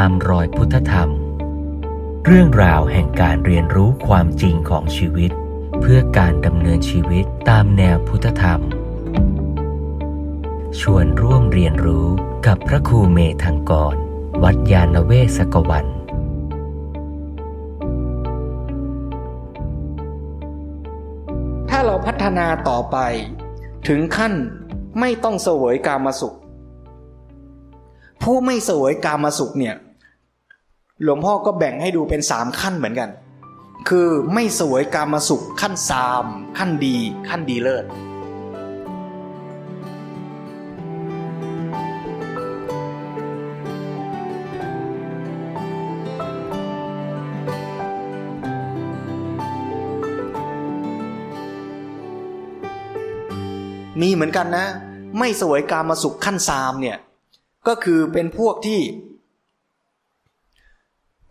ตามรอยพุทธธรรม เรื่องราวแห่งการเรียนรู้ความจริงของชีวิต เพื่อการดำเนินชีวิตตามแนวพุทธธรรม ชวนร่วมเรียนรู้กับพระครูเมธังกร วัดยาณเวศกวันถ้าเราพัฒนาต่อไป ถึงขั้นไม่ต้องเสวยกามาสุข ผู้ไม่เสวยกามาสุขเนี่ย หลวงพ่อก็แบ่งให้ดูเป็นสามขั้นเหมือนกัน คือไม่สวยกามาสุขขั้นสามขั้นดีขั้นดีเลิศมีเหมือนกันนะ ไม่สวยกามาสุขขั้นสามเนี่ย ก็คือเป็นพวกที่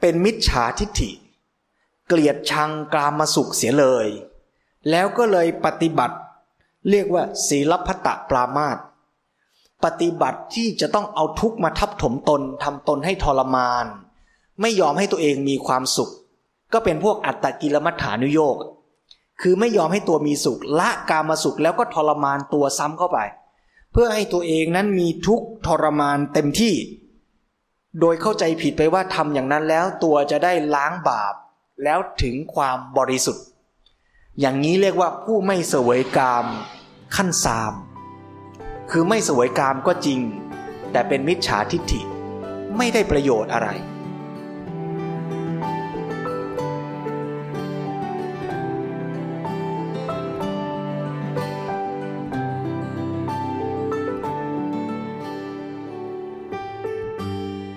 เป็นมิจฉาทิฏฐิ เกลียดชังกามาสุขเสียเลย แล้วก็เลยปฏิบัติ เรียกว่าศีลพัตตปรามาตปฏิบัติที่จะต้องเอาทุกข์มาทับถมตนทำตนให้ทรมาน ไม่ยอมให้ตัวเองมีความสุข ก็เป็นพวกอัตตกิลมัฏฐานุโยกคือไม่ยอมให้ตัวมีสุขละกามาสุขแล้วก็ทรมานตัวซ้ำเข้าไป เพื่อให้ตัวเองนั้นมีทุกข์ทรมานเต็มที่ โดยเข้าใจผิดไปว่าทำอย่างนั้นแล้วตัวจะได้ล้างบาป แล้วถึงความบริสุทธิ์ อย่างนี้เรียกว่าผู้ไม่เสวยกามขั้นสาม คือไม่เสวยกามก็จริง แต่เป็นมิจฉาทิฏฐิ ไม่ได้ประโยชน์อะไร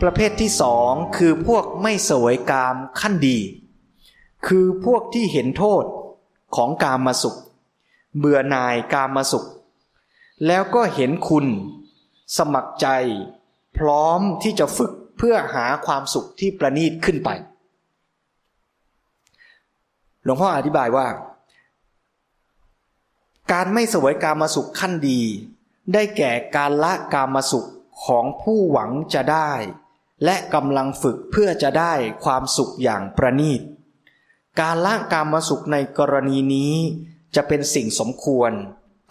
ประเภทที่สองคือพวกไม่เสวยกามขั้นดี คือพวกที่เห็นโทษของกามมาสุข เบื่อหน่ายกามมาสุข แล้วก็เห็นคุณ สมัครใจ พร้อมที่จะฝึกเพื่อหาความสุขที่ประณีตขึ้นไป หลวงพ่ออธิบายว่า การไม่เสวยกามมาสุขขั้นดี ได้แก่การละกามมาสุขของผู้หวังจะได้ และกำลังฝึกเพื่อจะได้ความสุขอย่างประณีต การละกามมาสุขในกรณีนี้ จะเป็นสิ่งสมควร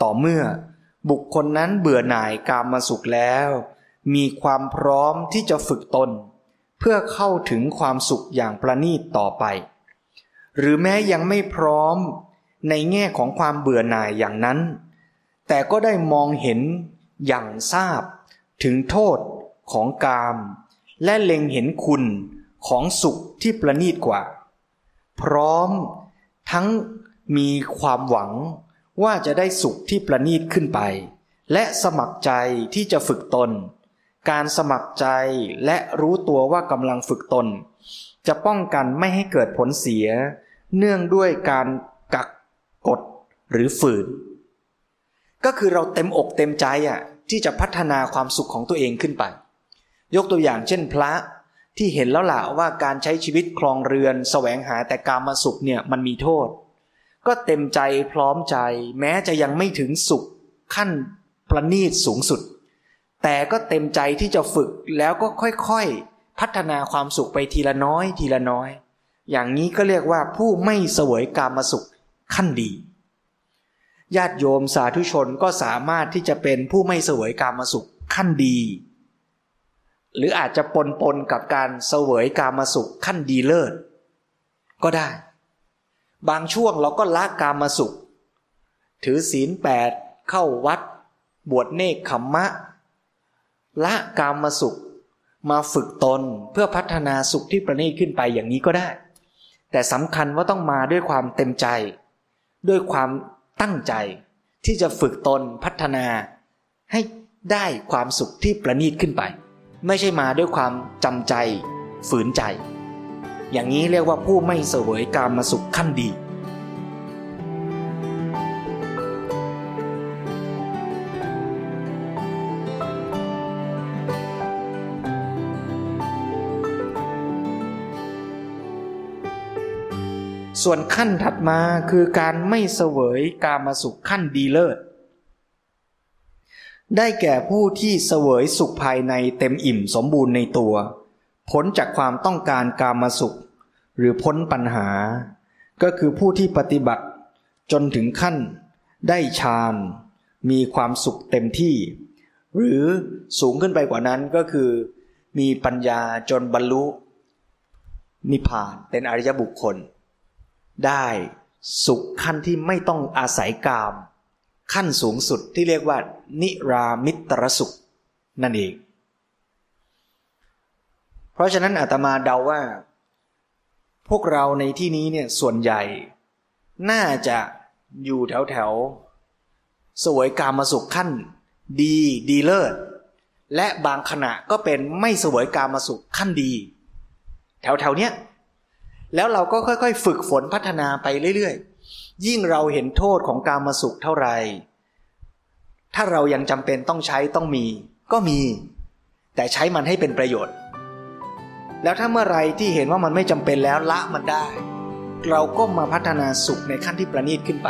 ต่อเมื่อ บุคคลนั้นเบื่อหน่ายกามมาสุขแล้ว มีความพร้อมที่จะฝึกตน เพื่อเข้าถึงความสุขอย่างประณีตต่อไป หรือแม้ยังไม่พร้อมในแง่ของความเบื่อหน่ายอย่างนั้น แต่ก็ได้มองเห็นอย่างทราบถึงโทษของกาม และเล็งเห็นคุณของสุขที่ประณีตกว่า พร้อมทั้งมีความหวังว่าจะได้สุขที่ประณีตขึ้นไป และสมัครใจที่จะฝึกตน การสมัครใจและรู้ตัวว่ากำลังฝึกตน จะป้องกันไม่ให้เกิดผลเสีย เนื่องด้วยการกักกดหรือฝืน ก็คือเราเต็มอกเต็มใจอะที่จะพัฒนาความสุขของตัวเองขึ้นไป ยกตัวอย่างเช่นพระที่เห็นแล้วล่ะว่าการใช้ชีวิตคลองเรือน แสวงหาแต่การมาสุขเนี่ยมันมีโทษ ก็เต็มใจพร้อมใจ แม้จะยังไม่ถึงสุขขั้นประณีตสูงสุด แต่ก็เต็มใจที่จะฝึกแล้วก็ค่อยๆ พัฒนาความสุขไปทีละน้อยทีละน้อย อย่างนี้ก็เรียกว่าผู้ไม่เสวยกามาสุขขั้นดี ญาติโยมสาธุชนก็สามารถที่จะเป็นผู้ไม่เสวยกามาสุขขั้นดี หรืออาจจะปนปนกับการเสวยกามาสุขขั้นดีเลิศก็ได้ บางช่วงเราก็ละกามาสุข ถือศีลแปดเข้าวัด บวชเนคขมมะ ละกามาสุข มาฝึกตนเพื่อพัฒนาสุขที่ประณีตขึ้นไปอย่างนี้ก็ได้ แต่สำคัญว่าต้องมาด้วยความเต็มใจ ด้วยความตั้งใจที่จะฝึกตนพัฒนาให้ได้ความสุขที่ประณีตขึ้นไป ไม่ใช่มาด้วยความจำใจ ฝืนใจ อย่างนี้เรียกว่าผู้ไม่เสวยกามมาสุขขั้นดี ส่วนขั้นถัดมาคือการไม่เสวยกามาสุขขั้นดีเลิศ ได้แก่ผู้ที่เสวยสุขภายในเต็มอิ่มสมบูรณ์ในตัว พ้นจากความต้องการกามสุข หรือพ้นปัญหา ก็คือผู้ที่ปฏิบัติ จนถึงขั้น ได้ฌานมีความสุขเต็มที่ หรือสูงขึ้นไปกว่านั้นก็คือ มีปัญญาจนบรรลุนิพพานเป็นอริยบุคคล ได้สุขขั้นที่ไม่ต้องอาศัยกาม ขั้นสูงสุดที่เรียกว่า นิรามิตรสุข นั่นเอง เพราะฉะนั้นอาตมาเดาว่า พวกเราในที่นี้เนี่ยส่วนใหญ่ น่าจะอยู่แถวแถวสวยกามาสุขขั้น ดีดีเลิศและบางขณะก็เป็นไม่สวยกามาสุขขั้นดี แถวแถวเนี้ยแล้วเราก็ค่อยๆ ฝึกฝนพัฒนาไปเรื่อยๆ ยิ่งเราเห็นโทษของการมาสุขเท่าไหร่ ถ้าเรายังจำเป็นต้องใช้ต้องมี ก็มี แต่ใช้มันให้เป็นประโยชน์ แล้วถ้าเมื่อไรที่เห็นว่ามันไม่จำเป็นแล้วละมันได้ เราก็มาพัฒนาสุขในขั้นที่ประณีตขึ้นไป